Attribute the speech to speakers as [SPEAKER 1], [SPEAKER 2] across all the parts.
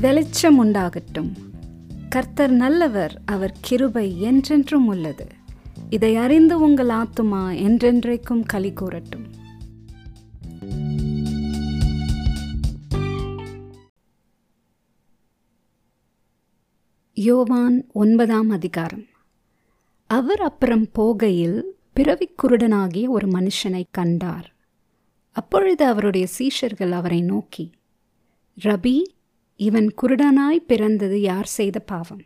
[SPEAKER 1] வெளிச்சம் உண்டாகட்டும் கர்த்தர் நல்லவர் அவர் கிருபை என்றென்றும் உள்ளது. இதை அறிந்து உங்கள் ஆத்துமா என்றென்றைக்கும் களி கூறட்டும். யோவான் ஒன்பதாம் அதிகாரம். அவர் அப்புறம் போகையில் பிறவி குருடனாகிய ஒரு மனுஷனை கண்டார். அப்பொழுது அவருடைய சீஷர்கள் அவரை நோக்கி ரபி இவன் குருடனாய் பிறந்தது யார் செய்த பாவம்?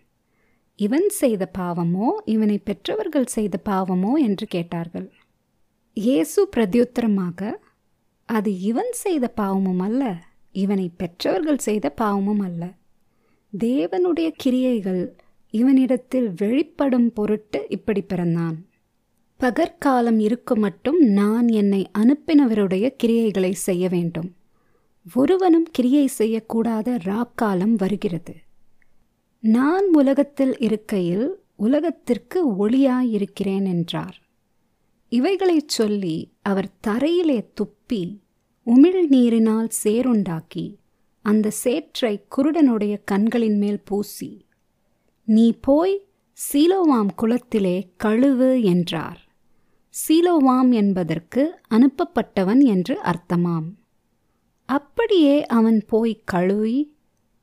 [SPEAKER 1] இவன் செய்த பாவமோ இவனை பெற்றவர்கள் செய்த பாவமோ என்று கேட்டார்கள். இயேசு பிரத்யுத்தரமாக அது இவன் செய்த பாவமும் அல்ல இவனை பெற்றவர்கள் செய்த பாவமும் அல்ல. தேவனுடைய கிரியைகள் இவனிடத்தில் வெளிப்படும் பொருட்டு இப்படி பிறந்தான். பகற்காலம் இருக்கும் மட்டும் நான் என்னை அனுப்பினவருடைய கிரியைகளை செய்ய வேண்டும். ஒருவனும் கிரியை செய்யக்கூடாத ராக்காலம் வருகிறது. நான் உலகத்தில் இருக்கையில் உலகத்திற்கு ஒளியாயிருக்கிறேன் என்றார். இவைகளைச் சொல்லி அவர் தரையிலே துப்பி உமிழ் நீரினால் சேருண்டாக்கி அந்த சேற்றை குருடனுடைய கண்களின் மேல் பூசி நீ போய் சீலோவாம் குளத்திலே கழுவு என்றார். சீலோவாம் என்பதற்கு அனுப்பப்பட்டவன் என்று அர்த்தமாம். அப்படியே அவன் போய் கழுவி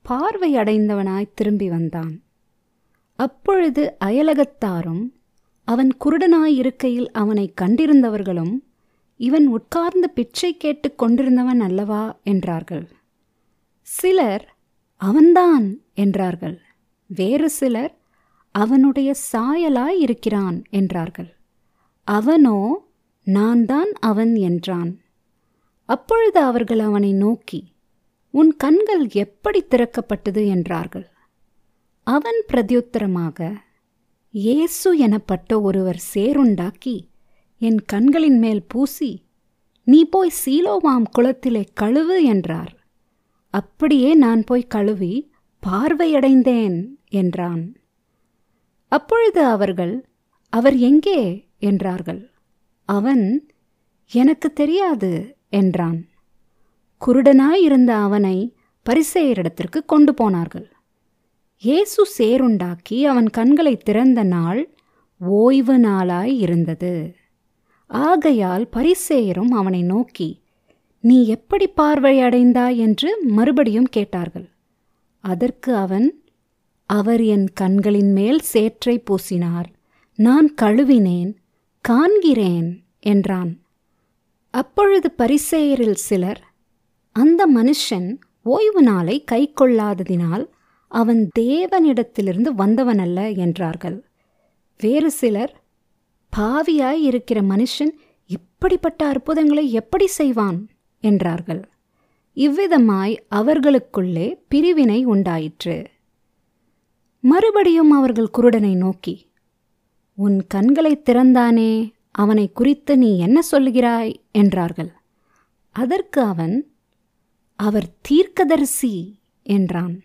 [SPEAKER 1] பார்வையடைந்தவனாய் திரும்பி வந்தான். அப்பொழுது அயலகத்தாரும் அவன் குருடனாயிருக்கையில் அவனை கண்டிருந்தவர்களும் இவன் உட்கார்ந்து பிச்சை கேட்டு கொண்டிருந்தவன் அல்லவா என்றார்கள். சிலர் அவன்தான் என்றார்கள். வேறு சிலர் அவனுடைய சாயலாய் இருக்கிறான் என்றார்கள். அவனோ நான் தான் அவன் என்றான். அப்பொழுது அவர்கள் அவனை நோக்கி உன் கண்கள் எப்படி திறக்கப்பட்டது? என்றார்கள். அவன் பிரதியுத்தரமாக இயேசு எனப்பட்ட ஒருவர் சேருண்டாக்கி என் கண்களின் மேல் பூசி நீ போய் சீலோவாம் குளத்திலே கழுவு என்றார். அப்படியே நான் போய் கழுவி பார்வையடைந்தேன் என்றான். அப்பொழுது அவர்கள் அவர் எங்கே? என்றார்கள். அவன் எனக்கு தெரியாது என்றான். குருடனாயிருந்த அவனை பரிசெயரிடத்திற்கு கொண்டு போனார்கள். இயேசு சேருண்டாக்கி அவன் கண்களை திறந்த நாள் ஓய்வு நாளாய் இருந்தது. ஆகையால் பரிசேயரும் அவனை நோக்கி நீ எப்படி பார்வை அடைந்தாய்? என்று மறுபடியும் கேட்டார்கள். அதற்கு அவன் அவர் என் கண்களின் மேல் சேற்றை பூசினார். நான் கழுவினேன் காண்கிறேன் என்றான். அப்பொழுது பரிசேயரில் சிலர் அந்த மனுஷன் ஓய்வு நாளை கை கொள்ளாததினால் அவன் தேவனிடத்திலிருந்து வந்தவனல்ல என்றார்கள். வேறு சிலர் பாவியாய் இருக்கிற மனுஷன் இப்படிப்பட்ட அற்புதங்களை எப்படி செய்வான்? என்றார்கள். இவ்விதமாய் அவர்களுக்குள்ளே பிரிவினை உண்டாயிற்று. மறுபடியும் அவர்கள் குருடனை நோக்கி உன் கண்களை திறந்தானே? அவனை குறித்து நீ என்ன சொல்லுகிறாய்? என்றார்கள். அதற்கு அவன் அவர் தீர்க்கதரிசி என்றான்.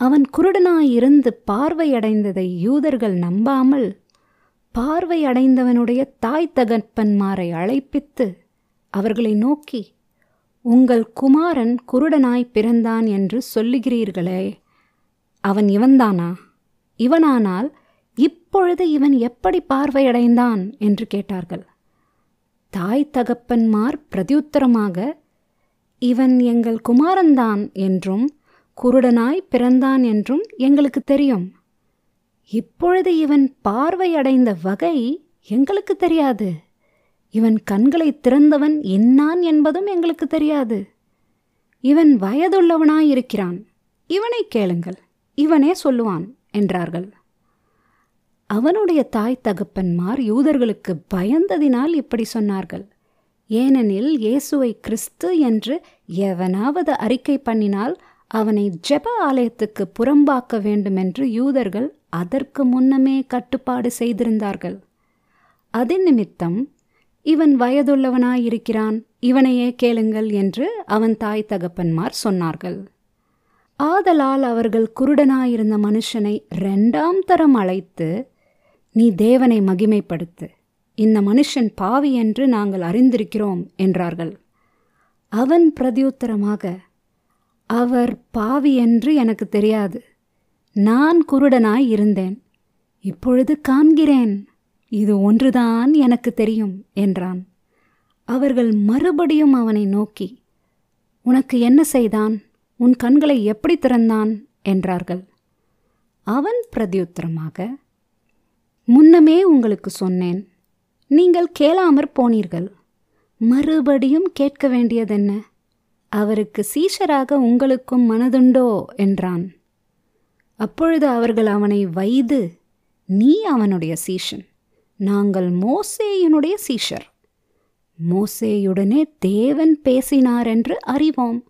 [SPEAKER 1] அவன் குருடனாயிருந்து பார்வையடைந்ததை யூதர்கள் நம்பாமல் பார்வையடைந்தவனுடைய தாய் தகப்பன்மாரை அழைப்பித்து அவர்களை நோக்கி உங்கள் குமாரன் குருடனாய் பிறந்தான் என்று சொல்லுகிறீர்களே அவன் இவன்தானா? இவனானால் இப்பொழுது இவன் எப்படி பார்வையடைந்தான்? என்று கேட்டார்கள். தாய் தகப்பன்மார் பிரதியுத்தரமாக இவன் எங்கள் குமாரன்தான் என்றும் குருடனாய் பிறந்தான் என்றும் எங்களுக்கு தெரியும். இப்பொழுது இவன் பார்வையடைந்த வகை எங்களுக்கு தெரியாது. இவன் கண்களை திறந்தவன் இன்னான் என்பதும் எங்களுக்கு தெரியாது. இவன் வயதுள்ளவனாயிருக்கிறான். இவனை கேளுங்கள். இவனே சொல்லுவான் என்றார்கள். அவனுடைய தாய் தகப்பன்மார் யூதர்களுக்கு பயந்ததினால் இப்படி சொன்னார்கள். ஏனெனில் இயேசுவை கிறிஸ்து என்று எவனாவது அறிக்கை பண்ணினால் அவனை ஜெப ஆலயத்துக்கு புறம்பாக்க வேண்டுமென்று யூதர்கள் அதற்கு முன்னமே கட்டுப்பாடு செய்திருந்தார்கள். அதன் நிமித்தம் இவன் வயதுள்ளவனாயிருக்கிறான் இவனையே கேளுங்கள் என்று அவன் தாய் தகப்பன்மார் சொன்னார்கள். ஆதலால் அவர்கள் குருடனாயிருந்த மனுஷனை ரெண்டாம் தரம் அழைத்து நீ தேவனை மகிமைப்படுத்து. இந்த மனுஷன் பாவி என்று நாங்கள் அறிந்திருக்கிறோம் என்றார்கள். அவன் பிரதியுத்தரமாக அவர் பாவி என்று எனக்கு தெரியாது. நான் குருடனாய் இருந்தேன். இப்பொழுது காண்கிறேன். இது ஒன்றுதான் எனக்கு தெரியும் என்றான். அவர்கள் மறுபடியும் அவனை நோக்கி உனக்கு என்ன செய்தான்? உன் கண்களை எப்படி திறந்தான்? என்றார்கள். அவன் பிரதியுத்தரமாக முன்னமே உங்களுக்கு சொன்னேன். நீங்கள் கேளாமற் போனீர்கள். மறுபடியும் கேட்க வேண்டியதென்ன? அவருக்கு சீஷராக உங்களுக்கும் மனதுண்டோ? என்றான். அப்பொழுது அவர்கள் அவனை வைது நீ அவனுடைய சீஷன். நாங்கள் மோசேயினுடைய சீஷர். மோசேயுடனே தேவன் பேசினார் என்று அறிவோம்.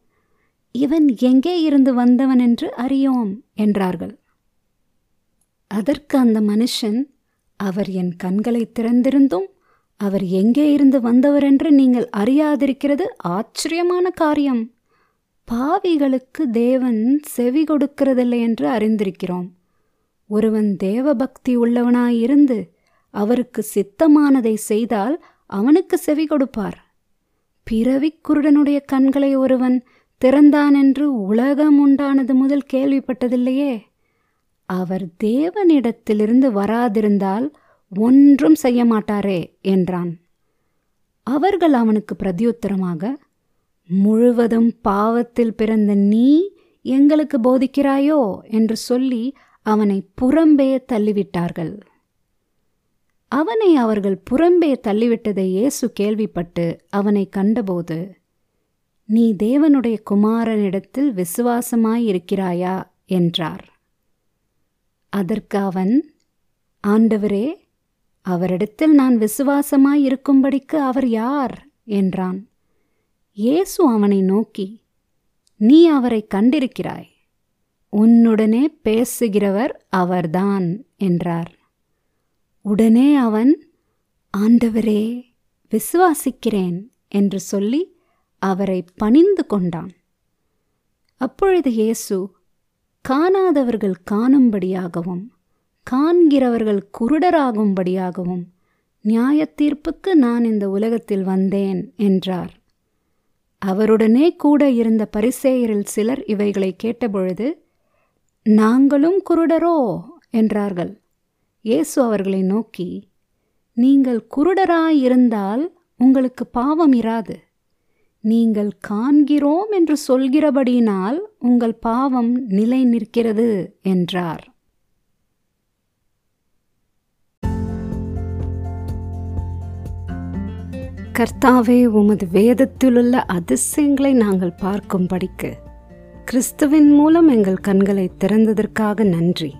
[SPEAKER 1] இவன் எங்கே இருந்து வந்தவன் என்று அறியோம் என்றார்கள். அதற்கு அந்த மனுஷன் அவர் என் கண்களை திறந்திருந்தும் அவர் எங்கே இருந்து வந்தவர் என்று நீங்கள் அறியாதிருக்கிறது ஆச்சரியமான காரியம். பாவிகளுக்கு தேவன் செவி கொடுக்கிறதில்லை என்று அறிந்திருக்கிறோம். ஒருவன் தேவபக்தி உள்ளவனாயிருந்து அவருக்கு சித்தமானதை செய்தால் அவனுக்கு செவி கொடுப்பார். பிறவி குருடனுடைய கண்களை ஒருவன் திறந்தான் என்று உலகம் உண்டானது முதல் கேள்விப்பட்டதில்லையே. அவர் தேவனிடத்திலிருந்து வராதிருந்தால் ஒன்றும் செய்ய மாட்டாரே என்றான். அவர்கள் அவனுக்கு பிரதியுத்தரமாக முழுவதும் பாவத்தில் பிறந்த நீ எங்களுக்கு போதிக்கிறாயோ? என்று சொல்லி அவனை புறம்பே தள்ளிவிட்டார்கள். அவனை அவர்கள் புறம்பே தள்ளிவிட்டதை இயேசு கேள்விப்பட்டு அவனை கண்டபோது நீ தேவனுடைய குமாரனிடத்தில் விசுவாசமாயிருக்கிறாயா? என்றார். அதற்கு அவன் ஆண்டவரே அவரிடத்தில் நான் விசுவாசமாய் இருக்கும்படிக்கு அவர் யார்? என்றான். இயேசு அவனை நோக்கி நீ அவரை கண்டிருக்கிறாய். உன்னுடனே பேசுகிறவர் அவர்தான் என்றார். உடனே அவன் ஆண்டவரே விசுவாசிக்கிறேன் என்று சொல்லி அவரை பணிந்து கொண்டான். அப்பொழுது இயேசு காணாதவர்கள் காணும்படியாகவும் காண்கிறவர்கள் குருடராகும்படியாகவும் நியாயத்தீர்ப்புக்கு நான் இந்த உலகத்தில் வந்தேன் என்றார். அவருடனே கூட இருந்த பரிசேயரில் சிலர் இவைகளை கேட்டபொழுது நாங்களும் குருடரோ? என்றார்கள். இயேசு அவர்களை நோக்கி நீங்கள் குருடராயிருந்தால் உங்களுக்கு பாவம் இராது. நீங்கள் காண்கிறோம் என்று சொல்கிறபடியினால் உங்கள் பாவம் நிலை நிற்கிறது என்றார். கர்த்தாவே உமது வேதத்திலுள்ள அதிசயங்களை நாங்கள் பார்க்கும்படிக்கு கிறிஸ்துவின் மூலம் எங்கள் கண்களை திறந்ததற்காக நன்றி.